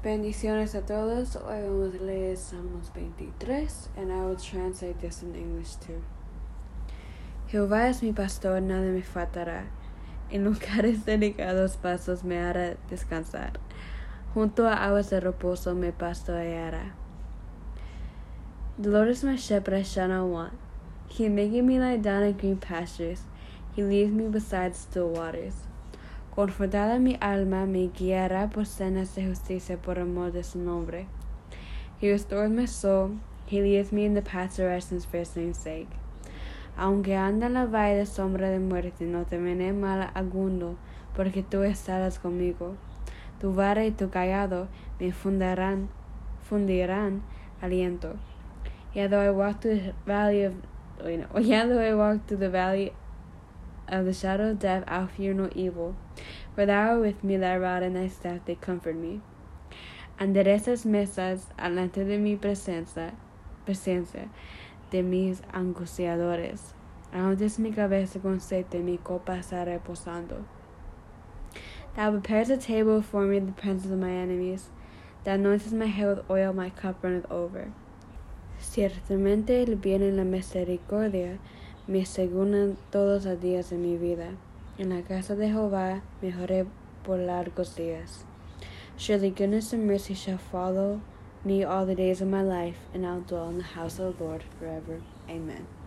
Bendiciones a todos. Hoy vamos a leer Salmos 23 and I will translate this in English too. Jehová es mi pastor, nada me faltará. En lugares delicados pasos me hará descansar. Junto a aguas de reposo me pastoreará. The Lord is my shepherd, I shall not want. He maketh me lie down in green pastures. He leads me beside still waters. Confortada mi alma me guiará por sendas de justicia por amor de su nombre. He restores my soul. He leads me in the paths of righteousness for his name's sake. Aunque anda en la valle de sombra de muerte, no temeré mal alguno, porque tú estarás conmigo. Tu vara y tu callado me fundarán, fundirán aliento. Yet though I walk through the valley of, wait, I walk through the valley of the shadow of death, I'll fear no evil. For thou art with me, thy rod and thy staff, they comfort me. Enderezas mesas alante de mi presencia, presencia de mis angustiadores. Ahondes mi cabeza con aceite, mi copa está reposando. Thou prepares a table for me in the presence of my enemies. Thou anointest my head with oil, my cup runneth over. Ciertamente el bien y la misericordia me aseguran todos los días de mi vida. En la casa de Jehová mejoré por largos días. Surely goodness and mercy shall follow me all the days of my life, and I'll dwell in the house of the Lord forever. Amen.